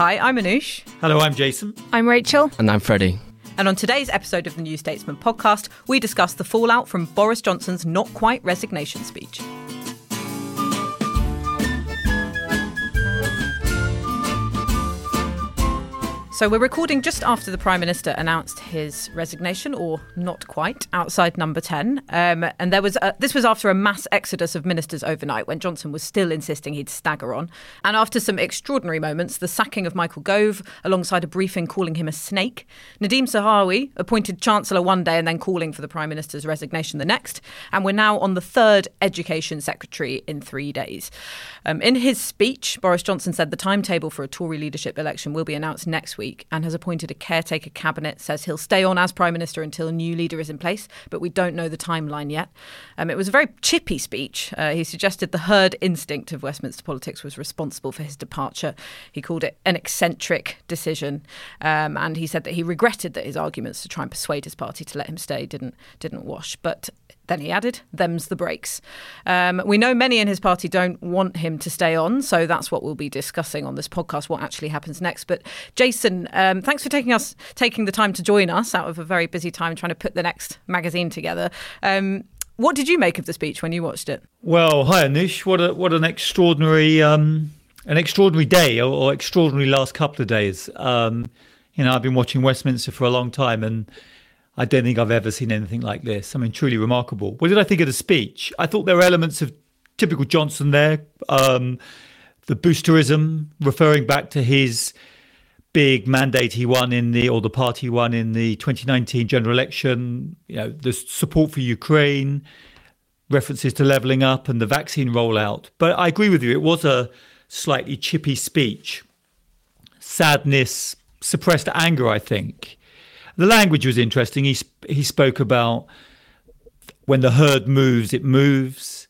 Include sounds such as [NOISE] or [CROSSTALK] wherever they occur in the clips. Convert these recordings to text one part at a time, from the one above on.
Hi, I'm Anoosh. Hello, I'm Jason. I'm Rachel. And I'm Freddie. And on today's episode of the New Statesman podcast, we discuss the fallout from Boris Johnson's not quite resignation speech. So we're recording just after the Prime Minister announced his resignation, or not quite, outside Number Ten. Um, and there was a, this was after a mass exodus of ministers overnight, when Johnson was still insisting he'd stagger on. And after some extraordinary moments, the sacking of Michael Gove, alongside a briefing calling him a snake, Nadhim Zahawi appointed Chancellor one day and then calling for the Prime Minister's resignation the next. And we're now on the third Education Secretary in three days. Um, in his speech, Boris Johnson said the timetable for a Tory leadership election will be announced next week week and has appointed a caretaker cabinet, says he'll stay on as Prime Minister until a new leader is in place, but we don't know the timeline yet. Um, it was a very chippy speech. Uh, he suggested the herd instinct of Westminster politics was responsible for his departure. He called it an eccentric decision, um, and he said that he regretted that his arguments to try and persuade his party to let him stay didn't didn't wash. But then he added, them's the breaks. Um, we know many in his party don't want him to stay on, so that's what we'll be discussing on this podcast, what actually happens next. But Jason, um, thanks for taking us taking the time to join us out of a very busy time trying to put the next magazine together. Um, what did you make of the speech when you watched it? Well, hi Anoosh. What a what an extraordinary um, an extraordinary day or, or, extraordinary last couple of days. Um, you know, I've been watching Westminster for a long time and I don't think I've ever seen anything like this. I mean, truly remarkable. What did I think of the speech? I thought there were elements of typical Johnson there. Um, the boosterism, referring back to his big mandate he won in the, or the party won in the 2019 general election, you know, the support for Ukraine, references to levelling up and the vaccine rollout. But I agree with you, it was a slightly chippy speech. Sadness, suppressed anger, I think. The language was interesting. He he spoke about when the herd moves, it moves.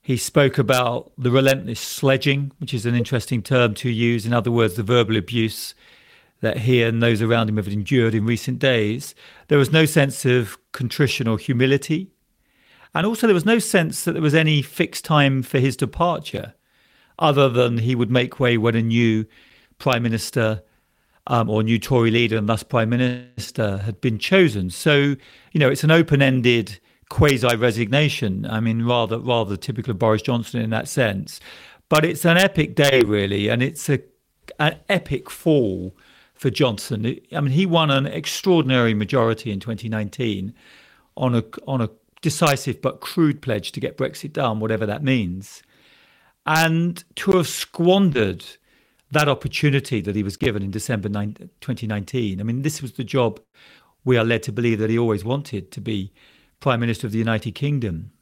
He spoke about the relentless sledging, which is an interesting term to use. In other words, the verbal abuse that he and those around him have endured in recent days. There was no sense of contrition or humility. And also, there was no sense that there was any fixed time for his departure, other than he would make way when a new prime minister um, or new Tory leader and thus Prime Minister had been chosen. So, you know, it's an open ended quasi resignation. I mean, rather, rather typical of Boris Johnson in that sense. But it's an epic day, really, and it's a, an epic fall for Johnson. I mean, he won an extraordinary majority in 2019 on a, on a decisive but crude pledge to get Brexit done, whatever that means. And to have squandered that opportunity that he was given in December 2019. I mean, this was the job we are led to believe that he always wanted to be Prime Minister of the United Kingdom.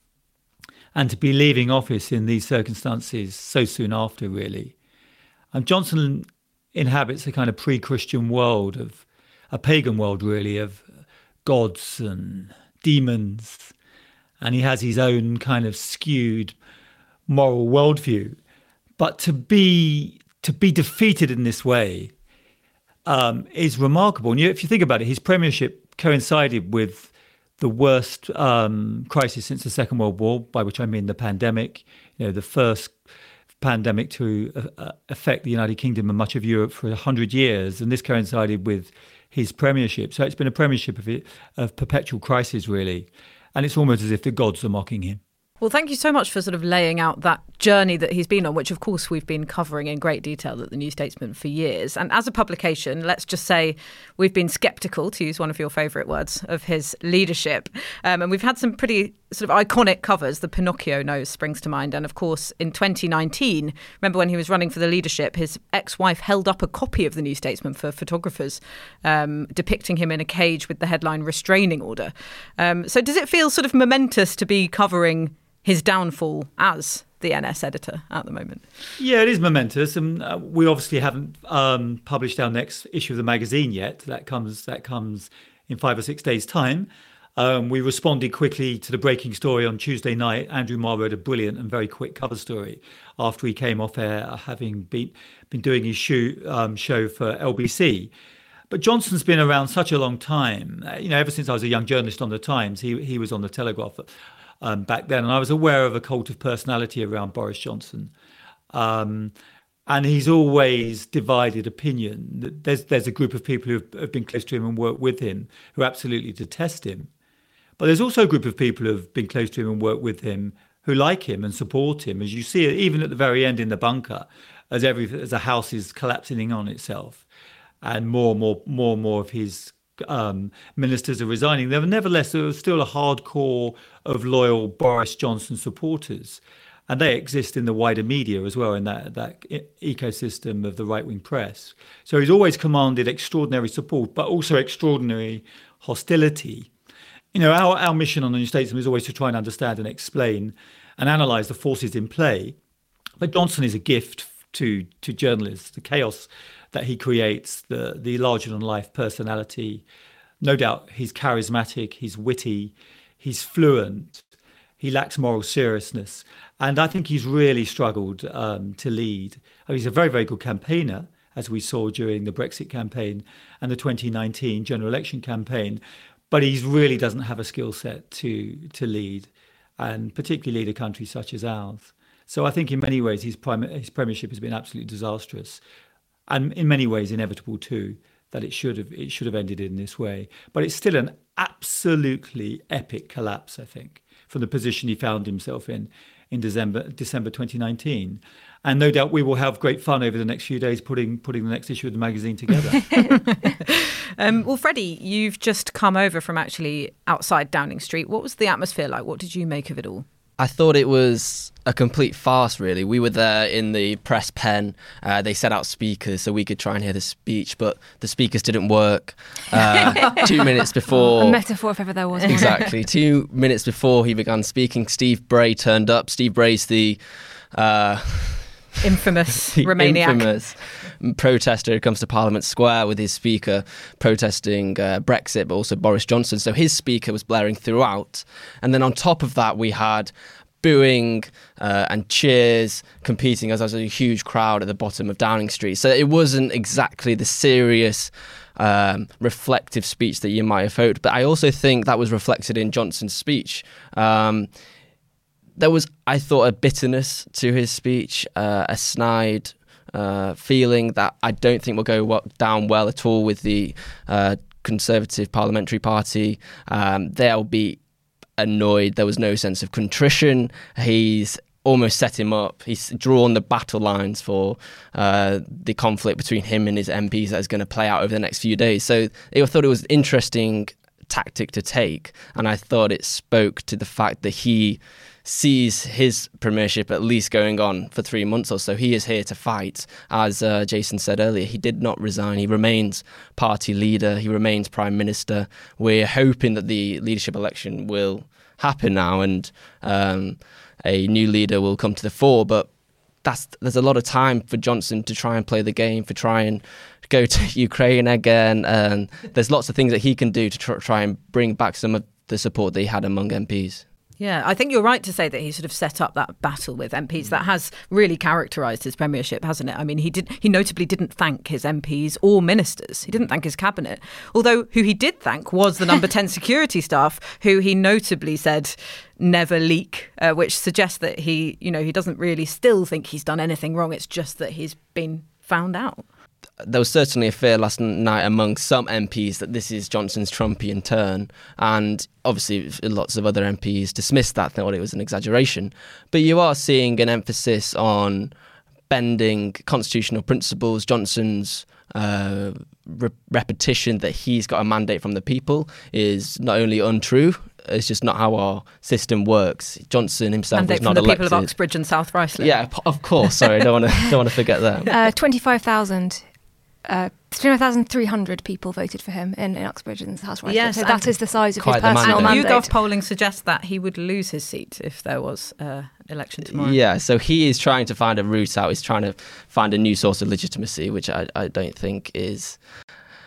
And to be leaving office in these circumstances so soon after, really. And Johnson inhabits a kind of pre Christian world of a pagan world, really, of gods and demons. And he has his own kind of skewed moral worldview. But to be to be defeated in this way um, is remarkable. And you, if you think about it, his premiership coincided with the worst um, crisis since the Second World War, by which I mean the pandemic. You know, the first pandemic to uh, uh affect the United Kingdom and much of Europe for hundred years, and this coincided with his premiership. So it's been a premiership of, of perpetual crisis, really, and it's almost as if the gods are mocking him. Well, thank you so much for sort of laying out that journey that he's been on, which of course we've been covering in great detail at the New Statesman for years. And as a publication, let's just say we've been sceptical, to use one of your favourite words, of his leadership. Um, and we've had some pretty sort of iconic covers. The Pinocchio nose springs to mind. And of course, in 2019, remember when he was running for the leadership, his ex wife held up a copy of the New Statesman for photographers, um, depicting him in a cage with the headline restraining order. Um, so does it feel sort of momentous to be covering his downfall as the NS editor at the moment. Yeah, it is momentous, and uh, we obviously haven't um, published our next issue of the magazine yet. That comes that comes in five or six days' time. Um, we responded quickly to the breaking story on Tuesday night. Andrew Marr wrote a brilliant and very quick cover story after he came off air, having been been doing his show, um, show for LBC. But Johnson's been around such a long time. Uh, you know, ever since I was a young journalist on the Times, he he was on the Telegraph um, back then, and I was aware of a cult of personality around Boris Johnson. Um, and he's always divided opinion. There's there's a group of people who have been close to him and worked with him who absolutely detest him, but there's also a group of people who have been close to him and worked with him who like him and support him. As you see, even at the very end in the bunker, as every as the house is collapsing on itself, and more and more more and more of his um, ministers are resigning, there nevertheless there was still a hardcore of loyal Boris Johnson supporters. And they exist in the wider media as well, in that, that ecosystem of the right wing press. So he's always commanded extraordinary support, but also extraordinary hostility. You know, our, our mission on the New Statesman is always to try and understand and explain and analyse the forces in play. But Johnson is a gift to, to journalists. The chaos that he creates, the the larger than life personality. No doubt he's charismatic, he's witty, he's fluent, he lacks moral seriousness, and I think he's really struggled um, to lead. I mean, he's a very very good campaigner, as we saw during the Brexit campaign and the 2019 general election campaign, but he really doesn't have a skill set to to lead, and particularly lead a country such as ours. So I think in many ways his, his premiership has been absolutely disastrous and in many ways inevitable too that it should have it should have ended in this way. But it's still an absolutely epic collapse, I think, from the position he found himself in in December December 2019. And no doubt we will have great fun over the next few days putting putting the next issue of the magazine together. [LAUGHS] um, well, Freddie, you've just come over from actually outside Downing Street. What was the atmosphere like? What did you make of it all? I thought it was a complete farce, really. We were there in the press pen. Uh, they set out speakers so we could try and hear the speech, but the speakers didn't work. Uh, [LAUGHS] two minutes before. A metaphor, if ever there was one. Exactly. [LAUGHS] two minutes before he began speaking, Steve Bray turned up. Steve Bray's the. Uh, infamous [LAUGHS] Remainiac. Infamous protester who comes to Parliament Square with his speaker protesting uh, Brexit, but also Boris Johnson. So his speaker was blaring throughout. And then on top of that, we had booing uh, and cheers competing as there was a huge crowd at the bottom of Downing Street. So it wasn't exactly the serious. Um, reflective speech that you might have hoped, but I also think that was reflected in Johnson's speech. Um, there was, I thought, a bitterness to his speech, uh, a snide uh, feeling that I don't think will go down well at all with the uh, Conservative Parliamentary Party. Um, they'll be annoyed. There was no sense of contrition. He's almost set him up. He's drawn the battle lines for uh, the conflict between him and his MPs that is going to play out over the next few days. So I thought it was an interesting tactic to take, and I thought it spoke to the fact that he sees his premiership at least going on for three months or so. He is here to fight. As uh, Jason said earlier, he did not resign. He remains party leader. He remains prime minister. We're hoping that the leadership election will happen now and um, a new leader will come to the fore. But that's there's a lot of time for Johnson to try and play the game, for try and go to [LAUGHS] Ukraine again. And there's lots of things that he can do to tr- try and bring back some of the support that he had among MPs. Yeah, I think you're right to say that he sort of set up that battle with MPs. That has really characterised his premiership, hasn't it? I mean, he did he notably didn't thank his MPs or ministers. He didn't thank his cabinet. Although who he did thank was the number 10 [LAUGHS] security staff, who he notably said never leak, uh, which suggests that he, you know, he doesn't really still think he's done anything wrong. It's just that he's been found out there was certainly a fear last night among some MPs that this is Johnson's Trumpian turn, and obviously lots of other MPs dismissed that, thought it was an exaggeration. But you are seeing an emphasis on bending constitutional principles. Johnson's uh, re- repetition that he's got a mandate from the people is not only untrue, it's just not how our system works. Johnson himself mandate was not from the elected. people of Uxbridge and South Ruislip. Yeah, of course. Sorry, I don't want to [LAUGHS] don't want to forget that. Uh, 25,000. Uh, 25,300 people voted for him in, in Uxbridge and South Ruislip. Yes, so that is the size of his personal And mandate. mandate. YouGov polling suggests that he would lose his seat if there was uh, election tomorrow. Yeah, so he is trying to find a route out. He's trying to find a new source of legitimacy, which I, I don't think is.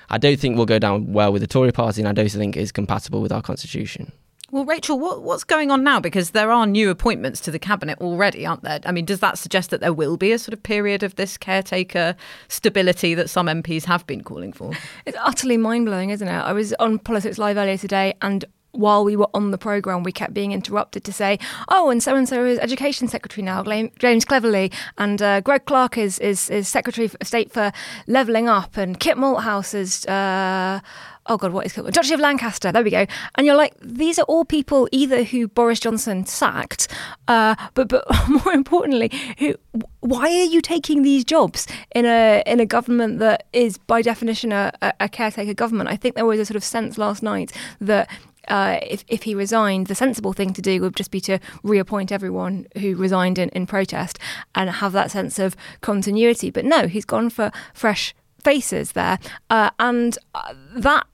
I don't think will go down well with the Tory party, and I don't think is compatible with our constitution. Well, Rachel, what, what's going on now? Because there are new appointments to the cabinet already, aren't there? I mean, does that suggest that there will be a sort of period of this caretaker stability that some MPs have been calling for? It's utterly mind blowing, isn't it? I was on Politics Live earlier today and while we were on the programme, we kept being interrupted to say, oh, and so and so is Education Secretary now, James Cleverly, and uh, Greg Clark is, is, is Secretary of State for Levelling Up, and Kit Malthouse is. Uh, Oh God, what is it? Duchy of Lancaster. There we go. And you're like, these are all people either who Boris Johnson sacked, uh, but but [LAUGHS] more importantly, who why are you taking these jobs in a in a government that is by definition a, a, a caretaker government? I think there was a sort of sense last night that uh, if, if he resigned, the sensible thing to do would just be to reappoint everyone who resigned in, in protest and have that sense of continuity. But no, he's gone for fresh faces there. Uh, and uh, that.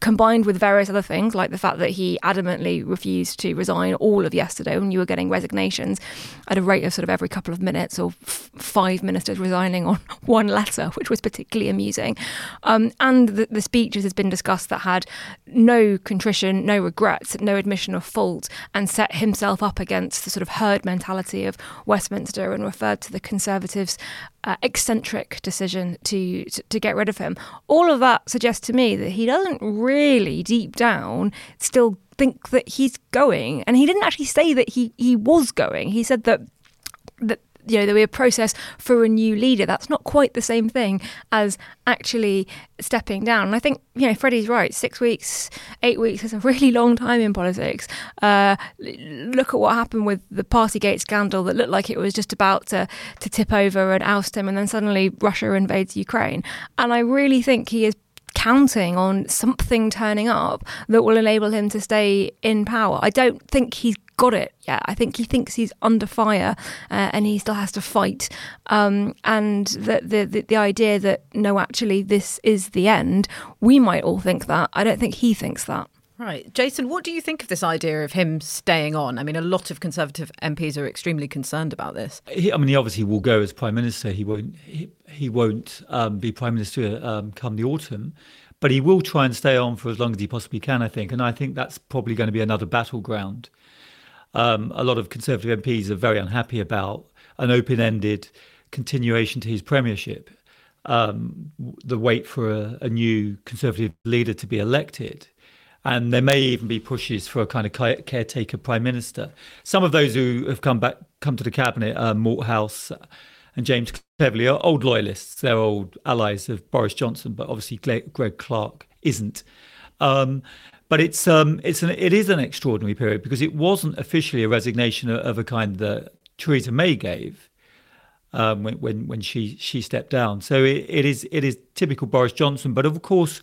Combined with various other things, like the fact that he adamantly refused to resign all of yesterday when you were getting resignations at a rate of sort of every couple of minutes, or f- five ministers resigning on [LAUGHS] one letter, which was particularly amusing. Um, and the, the speeches has been discussed that had no contrition, no regrets, no admission of fault, and set himself up against the sort of herd mentality of Westminster and referred to the Conservatives' uh, eccentric decision to, to to get rid of him. All of that suggests to me that he doesn't really, deep down, still think that he's going. And he didn't actually say that he he was going. He said that that you know there be a process for a new leader. That's not quite the same thing as actually stepping down. And I think you know Freddie's right. Six weeks, eight weeks is a really long time in politics. Uh, look at what happened with the Partygate scandal that looked like it was just about to to tip over and oust him, and then suddenly Russia invades Ukraine. And I really think he is counting on something turning up that will enable him to stay in power. I don't think he's got it yet. I think he thinks he's under fire uh, and he still has to fight. Um, and the, the, the the idea that no, actually, this is the end. We might all think that. I don't think he thinks that. Right. Jason, what do you think of this idea of him staying on? I mean, a lot of Conservative MPs are extremely concerned about this. He, I mean, he obviously will go as prime minister. He won't. He, he won't um, be prime minister um, come the autumn, but he will try and stay on for as long as he possibly can. I think, and I think that's probably going to be another battleground. Um, a lot of Conservative MPs are very unhappy about an open-ended continuation to his premiership. Um, the wait for a, a new Conservative leader to be elected and there may even be pushes for a kind of caretaker prime minister. Some of those who have come back, come to the cabinet, uh, Malthouse and James Cleverly, are old loyalists. They're old allies of Boris Johnson, but obviously Greg Clark isn't. Um, but it's um, it's an it is an extraordinary period because it wasn't officially a resignation of, of a kind that Theresa May gave. Um, when, when when she she stepped down, so it, it is it is typical Boris Johnson. But of course,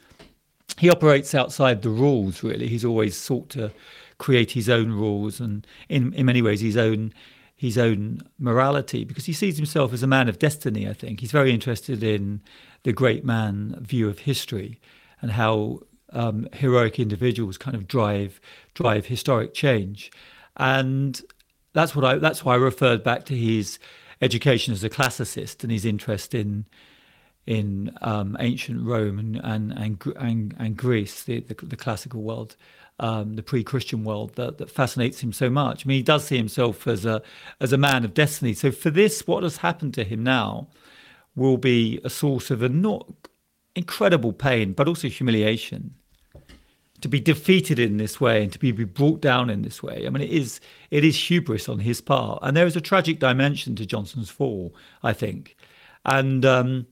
he operates outside the rules. Really, he's always sought to create his own rules and, in in many ways, his own his own morality because he sees himself as a man of destiny. I think he's very interested in the great man view of history and how um, heroic individuals kind of drive drive historic change, and that's what I that's why I referred back to his education as a classicist and his interest in in um, ancient Rome and and and, and, and Greece, the, the, the classical world, um, the pre-Christian world that, that fascinates him so much. I mean, he does see himself as a as a man of destiny. So for this, what has happened to him now will be a source of a not incredible pain, but also humiliation. To be defeated in this way and to be brought down in this way, I mean, it is it is hubris on his part, and there is a tragic dimension to Johnson's fall, I think, and. Um,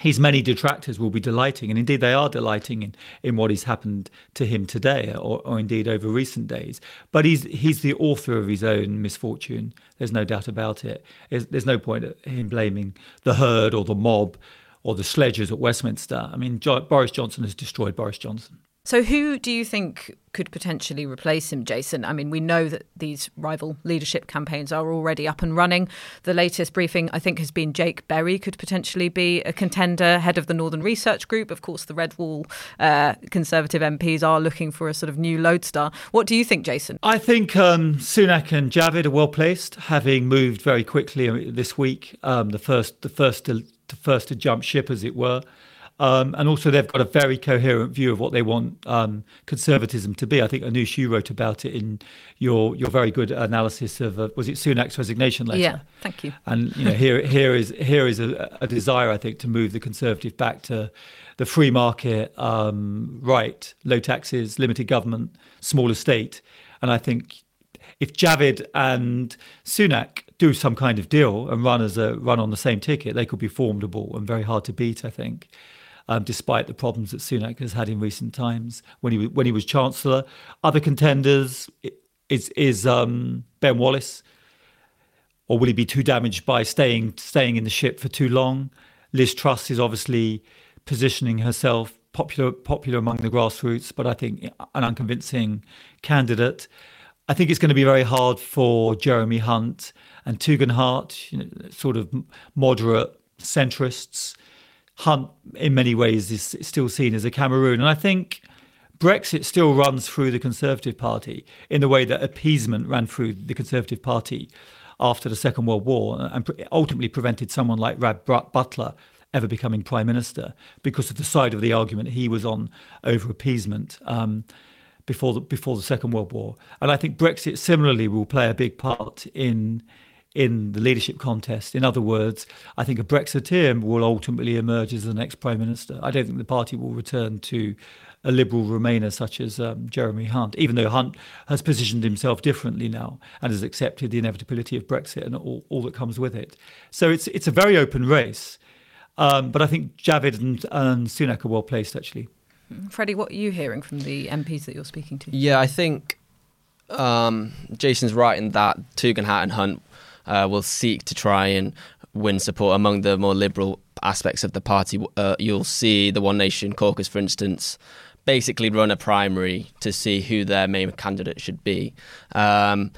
his many detractors will be delighting, and indeed they are delighting in, in what has happened to him today, or, or indeed over recent days. But he's he's the author of his own misfortune. There's no doubt about it. There's, there's no point in blaming the herd or the mob or the sledgers at Westminster. I mean, jo- Boris Johnson has destroyed Boris Johnson. So, who do you think could potentially replace him, Jason? I mean, we know that these rival leadership campaigns are already up and running. The latest briefing, I think, has been Jake Berry could potentially be a contender, head of the Northern Research Group. Of course, the Red Wall uh, Conservative MPs are looking for a sort of new lodestar. What do you think, Jason? I think um, Sunak and Javid are well placed, having moved very quickly this week. Um, the first, the first, to, the first to jump ship, as it were. Um, and also, they've got a very coherent view of what they want um, conservatism to be. I think Anoosh, you wrote about it in your your very good analysis of uh, was it Sunak's resignation letter? Yeah, thank you. And you know, here here is here is a, a desire, I think, to move the conservative back to the free market, um, right, low taxes, limited government, smaller state. And I think if Javid and Sunak do some kind of deal and run as a run on the same ticket, they could be formidable and very hard to beat. I think um, despite the problems that Sunak has had in recent times when he when he was chancellor. Other contenders is is um, Ben Wallace, or will he be too damaged by staying staying in the ship for too long? Liz Truss is obviously positioning herself popular popular among the grassroots, but I think an unconvincing candidate. I think it's going to be very hard for Jeremy Hunt and Tugendhat, you know, sort of moderate centrists Hunt, in many ways, is still seen as a Cameroon. And I think Brexit still runs through the Conservative Party in the way that appeasement ran through the Conservative Party after the Second World War and ultimately prevented someone like Rab Butler ever becoming Prime Minister because of the side of the argument he was on over appeasement. Um, before the before the Second World War, and I think Brexit similarly will play a big part in in the leadership contest. In other words, I think a Brexiteer will ultimately emerge as the next Prime Minister. I don't think the party will return to a liberal Remainer such as um, Jeremy Hunt, even though Hunt has positioned himself differently now and has accepted the inevitability of Brexit and all, all that comes with it. So it's it's a very open race. Um, but I think Javid and, and Sunak are well placed, actually. Freddie, what are you hearing from the MPs that you're speaking to? Yeah, I think um, Jason's right in that Tugendhat and Hunt uh, will seek to try and win support among the more liberal aspects of the party. Uh, you'll see the One Nation caucus, for instance, basically run a primary to see who their main candidate should be. Um,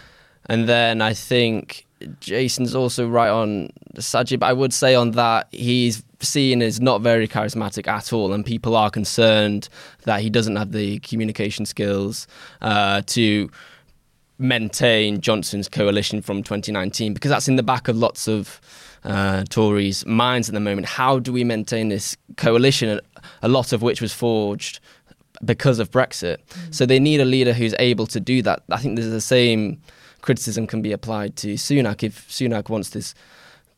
and then I think Jason's also right on Sajid, I would say on that he's seen as not very charismatic at all, and people are concerned that he doesn't have the communication skills uh, to maintain Johnson's coalition from 2019 because that's in the back of lots of uh, Tories' minds at the moment. How do we maintain this coalition, a lot of which was forged because of Brexit? Mm. So they need a leader who's able to do that. I think there's the same criticism can be applied to Sunak if Sunak wants this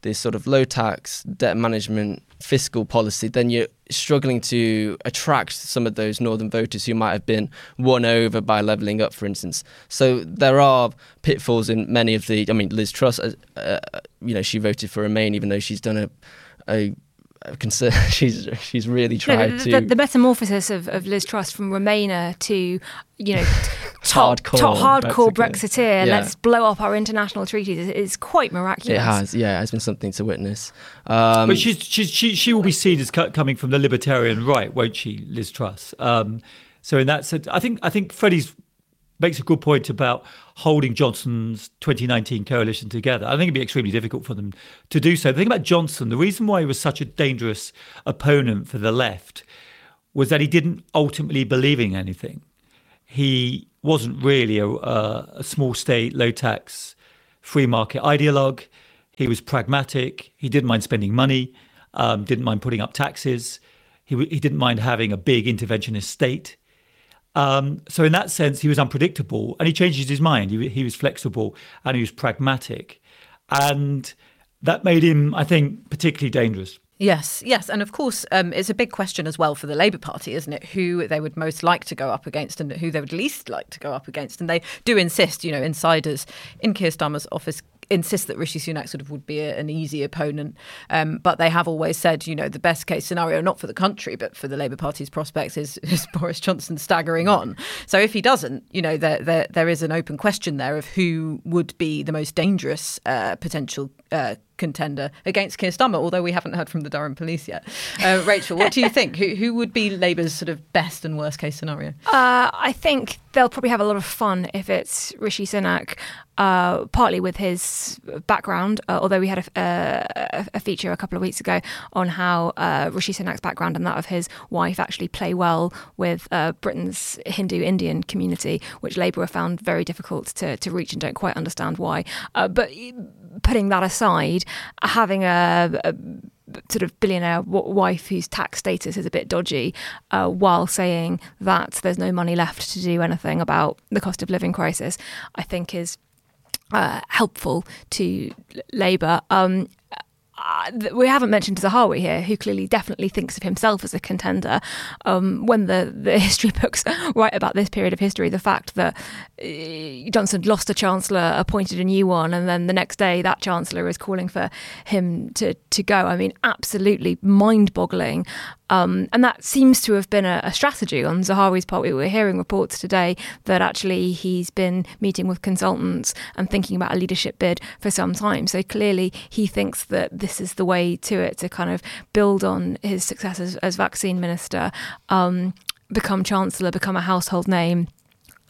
this sort of low tax debt management fiscal policy, then you're struggling to attract some of those northern voters who might have been won over by levelling up, for instance. So there are pitfalls in many of the. I mean, Liz Truss, uh, uh, you know, she voted for Remain even though she's done a, a concern. [LAUGHS] She's she's really tried no, the, to the, metamorphosis of, of Liz Truss from Remainer to you know [LAUGHS] top, hardcore, top hardcore Brexiteer. Brexiteer yeah. Let's blow up our international treaties. It's quite miraculous. It has, yeah, it's been something to witness. Um, but she's, she's, she she will be seen as coming from the libertarian right, won't she, Liz Truss? Um, so in that sense, I think I think Freddie's makes a good point about holding Johnson's 2019 coalition together. I think it'd be extremely difficult for them to do so. The thing about Johnson, the reason why he was such a dangerous opponent for the left was that he didn't ultimately believe in anything. He wasn't really a, a, small state, low tax, free market ideologue. He was pragmatic. He didn't mind spending money, um, didn't mind putting up taxes. He, he didn't mind having a big interventionist state. Um, so in that sense, he was unpredictable, and he changes his mind. He, he was flexible and he was pragmatic, and that made him, I think, particularly dangerous. Yes, yes, and of course, um, it's a big question as well for the Labour Party, isn't it? Who they would most like to go up against and who they would least like to go up against, and they do insist, you know, insiders in Keir Starmer's office insist that Rishi Sunak sort of would be a, an easy opponent. Um, but they have always said, you know, the best case scenario, not for the country, but for the Labour Party's prospects, is, [LAUGHS] is Boris Johnson staggering on. So if he doesn't, you know, there, there, there is an open question there of who would be the most dangerous uh, potential uh, contender against Keir Starmer, although we haven't heard from the Durham police yet. Uh, Rachel, what do you think? Who, who would be Labour's sort of best and worst case scenario? Uh, I think they'll probably have a lot of fun if it's Rishi Sunak, uh, partly with his background, uh, although we had a, a, a, feature a couple of weeks ago on how uh, Rishi Sunak's background and that of his wife actually play well with uh, Britain's Hindu Indian community, which Labour have found very difficult to, to reach and don't quite understand why. but putting that aside, having a, a sort of billionaire wife whose tax status is a bit dodgy, uh, while saying that there's no money left to do anything about the cost of living crisis, I think is uh, helpful to Labour. Um, uh, we haven't mentioned Zahawi here, who clearly definitely thinks of himself as a contender. Um, when the, the [LAUGHS] history books [LAUGHS] write about this period of history, the fact that uh, Johnson lost a chancellor, appointed a new one, and then the next day that chancellor is calling for him to, to go. I mean, absolutely mind boggling. Um, and that seems to have been a, a, strategy on Zahawi's part. We were hearing reports today that actually he's been meeting with consultants and thinking about a leadership bid for some time. So clearly he thinks that this is the way to it to kind of build on his success as, as vaccine minister, um, become chancellor, become a household name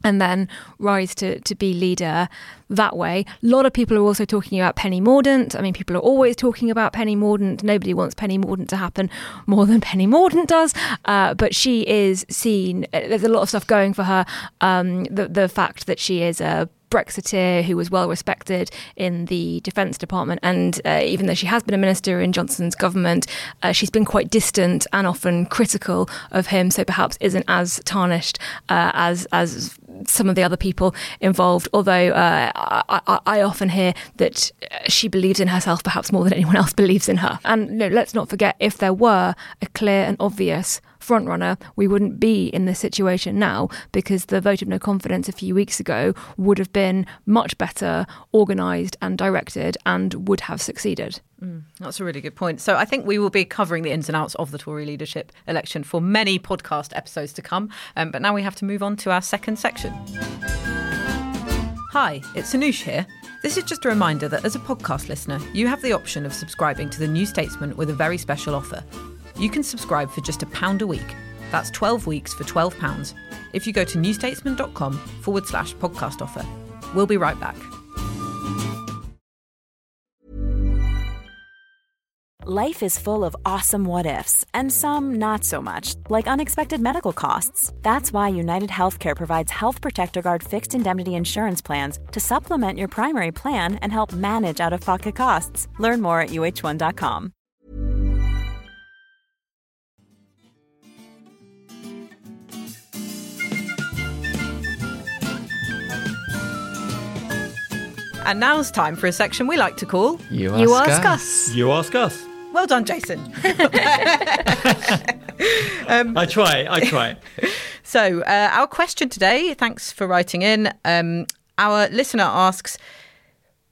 and then rise to, to be leader that way. A lot of people are also talking about Penny Mordaunt. I mean, people are always talking about Penny Mordaunt. Nobody wants Penny Mordaunt to happen more than [LAUGHS] Penny Mordaunt does. Uh, but she is seen, uh, there's a lot of stuff going for her. Um, the, the fact that she is a Brexiteer who was well respected in the Defence Department. And uh, even though she has been a minister in Johnson's government, uh, she's been quite distant and often critical of him, so perhaps isn't as tarnished uh, as as some of the other people involved. Although uh, I, I, often hear that she believes in herself perhaps more than anyone else believes in her. And you know, let's not forget if there were a clear and obvious frontrunner, we wouldn't be in this situation now because the vote of no confidence a few weeks ago would have been much better organised and directed and would have succeeded. Mm, that's a really good point. So I think we will be covering the ins and outs of the Tory leadership election for many podcast episodes to come. Um, but now we have to move on to our second section. Hi, it's Anoosh here. This is just a reminder that as a podcast listener, you have the option of subscribing to the New Statesman with a very special offer you can subscribe for just a pound a week. That's 12 weeks for £12 if you go to newstatesman.com forward slash podcast offer. We'll be right back. Life is full of awesome what ifs, and some not so much, like unexpected medical costs. That's why United Healthcare provides Health Protector Guard fixed indemnity insurance plans to supplement your primary plan and help manage out of pocket costs. Learn more at uh1.com. And now's time for a section we like to call You Ask, you ask us. us. You Ask Us. Well done, Jason. [LAUGHS] [LAUGHS] um, I try, I try. [LAUGHS] So, uh, our question today, thanks for writing in. Um, our listener asks,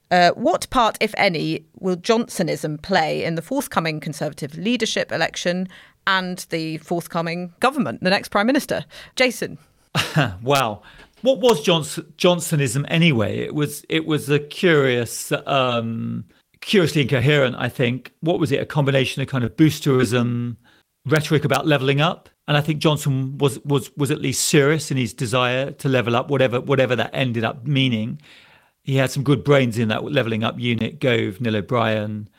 uh, what part, if any, will Johnsonism play in the forthcoming Conservative leadership election and the forthcoming government, the next Prime Minister? Jason. wow what was Johnson, Johnsonism anyway? It was it was a curious, um, curiously incoherent. I think what was it? A combination of kind of boosterism, rhetoric about leveling up, and I think Johnson was was was at least serious in his desire to level up, whatever whatever that ended up meaning. He had some good brains in that leveling up unit: Gove, Neil O'Brien,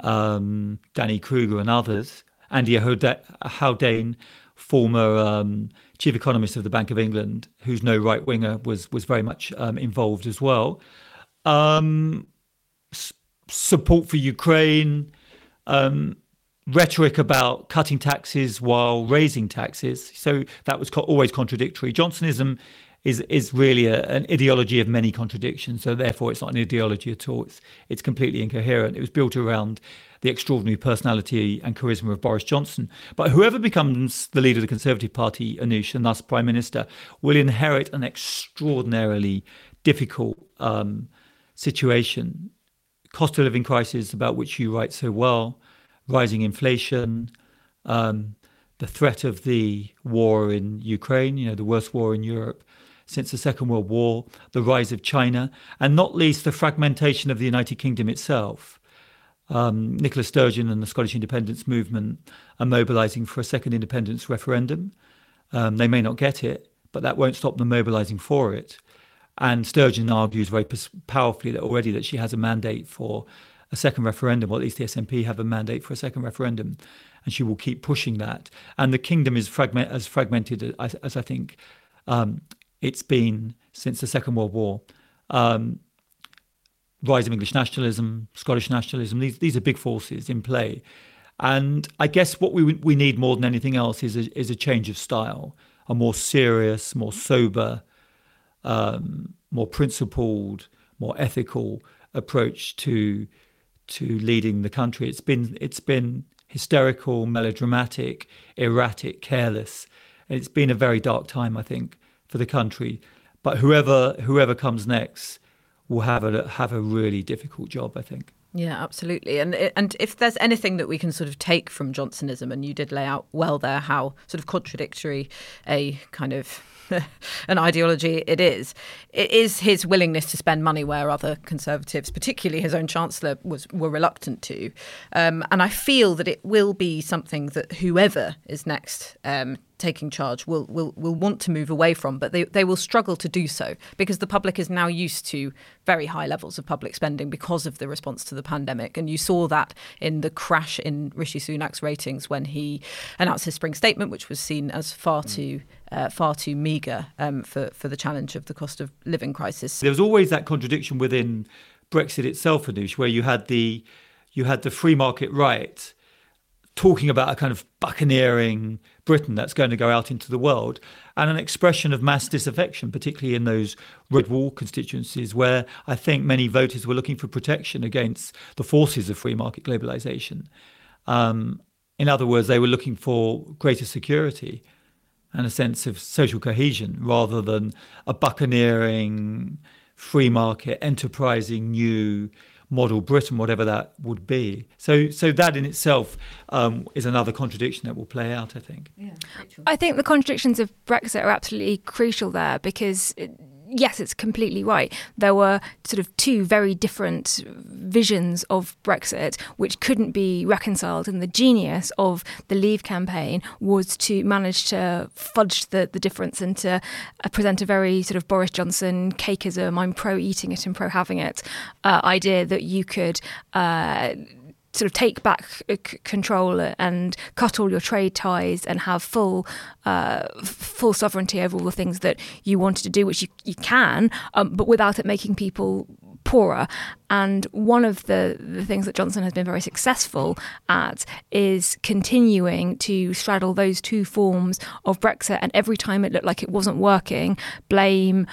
um, Danny Kruger, and others. Andy Haldane, former um, chief economist of the Bank of England, who's no right winger, was was very much um, involved as well. Um, s- support for Ukraine, um, rhetoric about cutting taxes while raising taxes. So that was co- always contradictory. Johnsonism is is really a, an ideology of many contradictions. So therefore, it's not an ideology at all. It's it's completely incoherent. It was built around the extraordinary personality and charisma of Boris Johnson. But whoever becomes the leader of the Conservative Party, Anoosh, and thus Prime Minister, will inherit an extraordinarily difficult um, situation. cost of living crisis about which you write so well, rising inflation, um, the threat of the war in Ukraine, you know, the worst war in Europe since the Second World War, the rise of China, and not least the fragmentation of the United Kingdom itself. Um, Nicola Sturgeon and the Scottish independence movement are mobilising for a second independence referendum. Um, they may not get it, but that won't stop them mobilising for it. And Sturgeon argues very powerfully that already that she has a mandate for a second referendum, or at least the SNP have a mandate for a second referendum, and she will keep pushing that. And the kingdom is fragment, as fragmented as, as I think um, it's been since the Second World War. Um, rise of English nationalism, Scottish nationalism, these, these are big forces in play. And I guess what we, we need more than anything else is a, is a change of style, a more serious, more sober, um, more principled, more ethical approach to to leading the country. It's been it's been hysterical, melodramatic, erratic, careless. It's been a very dark time, I think, for the country. But whoever whoever comes next will have a have a really difficult job, I think. Yeah, absolutely. And and if there's anything that we can sort of take from Johnsonism, and you did lay out well there how sort of contradictory a kind of [LAUGHS] an ideology it is. It is his willingness to spend money where other Conservatives, particularly his own Chancellor, was were reluctant to. Um, and I feel that it will be something that whoever is next um, taking charge will, will will want to move away from, but they, they will struggle to do so because the public is now used to very high levels of public spending because of the response to the pandemic. And you saw that in the crash in Rishi Sunak's ratings when he announced his spring statement, which was seen as far mm. too uh, far too meagre um, for for the challenge of the cost of living crisis. There was always that contradiction within Brexit itself, Anoosh, where you had the you had the free market right talking about a kind of buccaneering Britain that's going to go out into the world, and an expression of mass disaffection, particularly in those red wall constituencies where I think many voters were looking for protection against the forces of free market globalization. Um, in other words, they were looking for greater security and a sense of social cohesion rather than a buccaneering, free market, enterprising new model Britain, whatever that would be. So, so that in itself um, is another contradiction that will play out. I think. Yeah, I think the contradictions of Brexit are absolutely crucial there because. It, yes, it's completely right. There were sort of two very different visions of Brexit, which couldn't be reconciled. And the genius of the Leave campaign was to manage to fudge the, the difference and to uh, present a very sort of Boris Johnson cakeism, I'm pro eating it and pro having it uh, idea that you could. Uh, sort of take back uh, control and cut all your trade ties and have full uh, full sovereignty over all the things that you wanted to do, which you, you can, um, but without it making people poorer. And one of the, the things that Johnson has been very successful at is continuing to straddle those two forms of Brexit. And every time it looked like it wasn't working, blame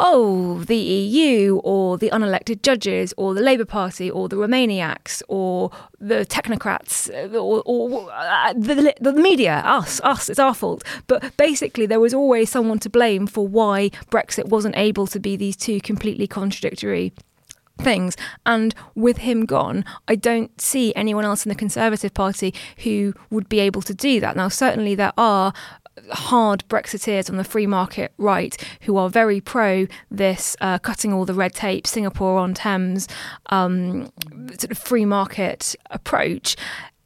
oh, the EU or the unelected judges or the Labour Party or the Remainiacs or the technocrats uh, or, or uh, the, the media, us, us, it's our fault. But basically, there was always someone to blame for why Brexit wasn't able to be these two completely contradictory things. And with him gone, I don't see anyone else in the Conservative Party who would be able to do that. Now, certainly there are hard Brexiteers on the free market right who are very pro this uh, cutting all the red tape, Singapore on Thames um, sort of free market approach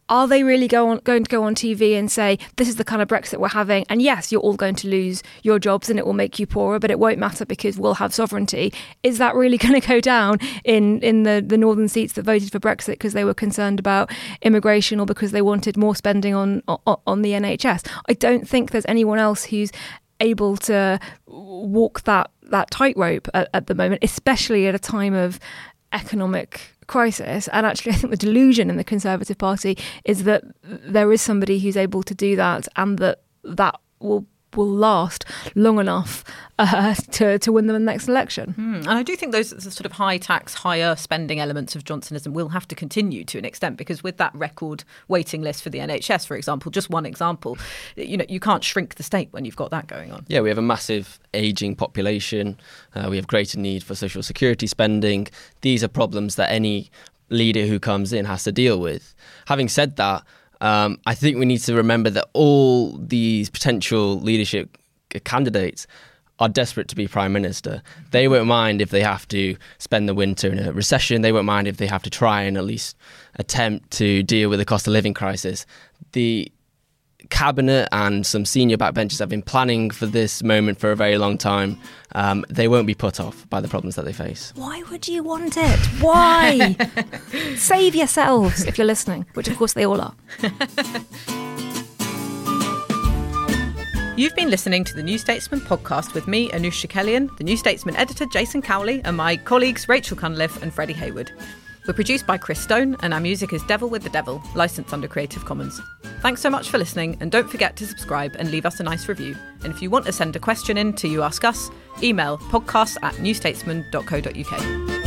are they really go on, going to go on TV and say this is the kind of Brexit we're having? And yes, you're all going to lose your jobs and it will make you poorer, but it won't matter because we'll have sovereignty. Is that really [LAUGHS] going to go down in in the the northern seats that voted for Brexit because they were concerned about immigration or because they wanted more spending on on, on the NHS? I don't think there's anyone else who's able to walk that that tightrope at, at the moment, especially at a time of economic crisis. And actually, I think the delusion in the Conservative Party is that there is somebody who's able to do that and that that will will last long enough uh, [LAUGHS] to, to win them in the next election. Mm. And I do think those sort of high tax, higher spending elements of Johnsonism will have to continue to an extent because with that record waiting list for the NHS, for example, just one example, you know, you can't shrink the state when you've got that going on. Yeah, we have a massive aging population. Uh, we have greater need for social security spending. These are problems that any leader who comes in has to deal with. Having said that, um, I think we need to remember that all these potential leadership candidates are desperate to be prime minister. They won't mind if they have to spend the winter in a recession. They won't mind if they have to try and at least attempt to deal with the cost of living crisis. The cabinet and some senior backbenchers have been planning for this moment for a very long time. Um, they won't be put off by the problems that they face. Why would you want it? Why? [LAUGHS] Save yourselves if you're listening, which of course they all are. You've been listening to the New Statesman podcast with me, Anoosh Chakelian, the New Statesman editor Jason Cowley, and my colleagues Rachel Cunliffe and Freddie Hayward. We're produced by Chris Stone, and our music is Devil with the Devil, licensed under Creative Commons. Thanks so much for listening, and don't forget to subscribe and leave us a nice review. And if you want to send a question in to You Ask Us, email podcast at newstatesman.co.uk.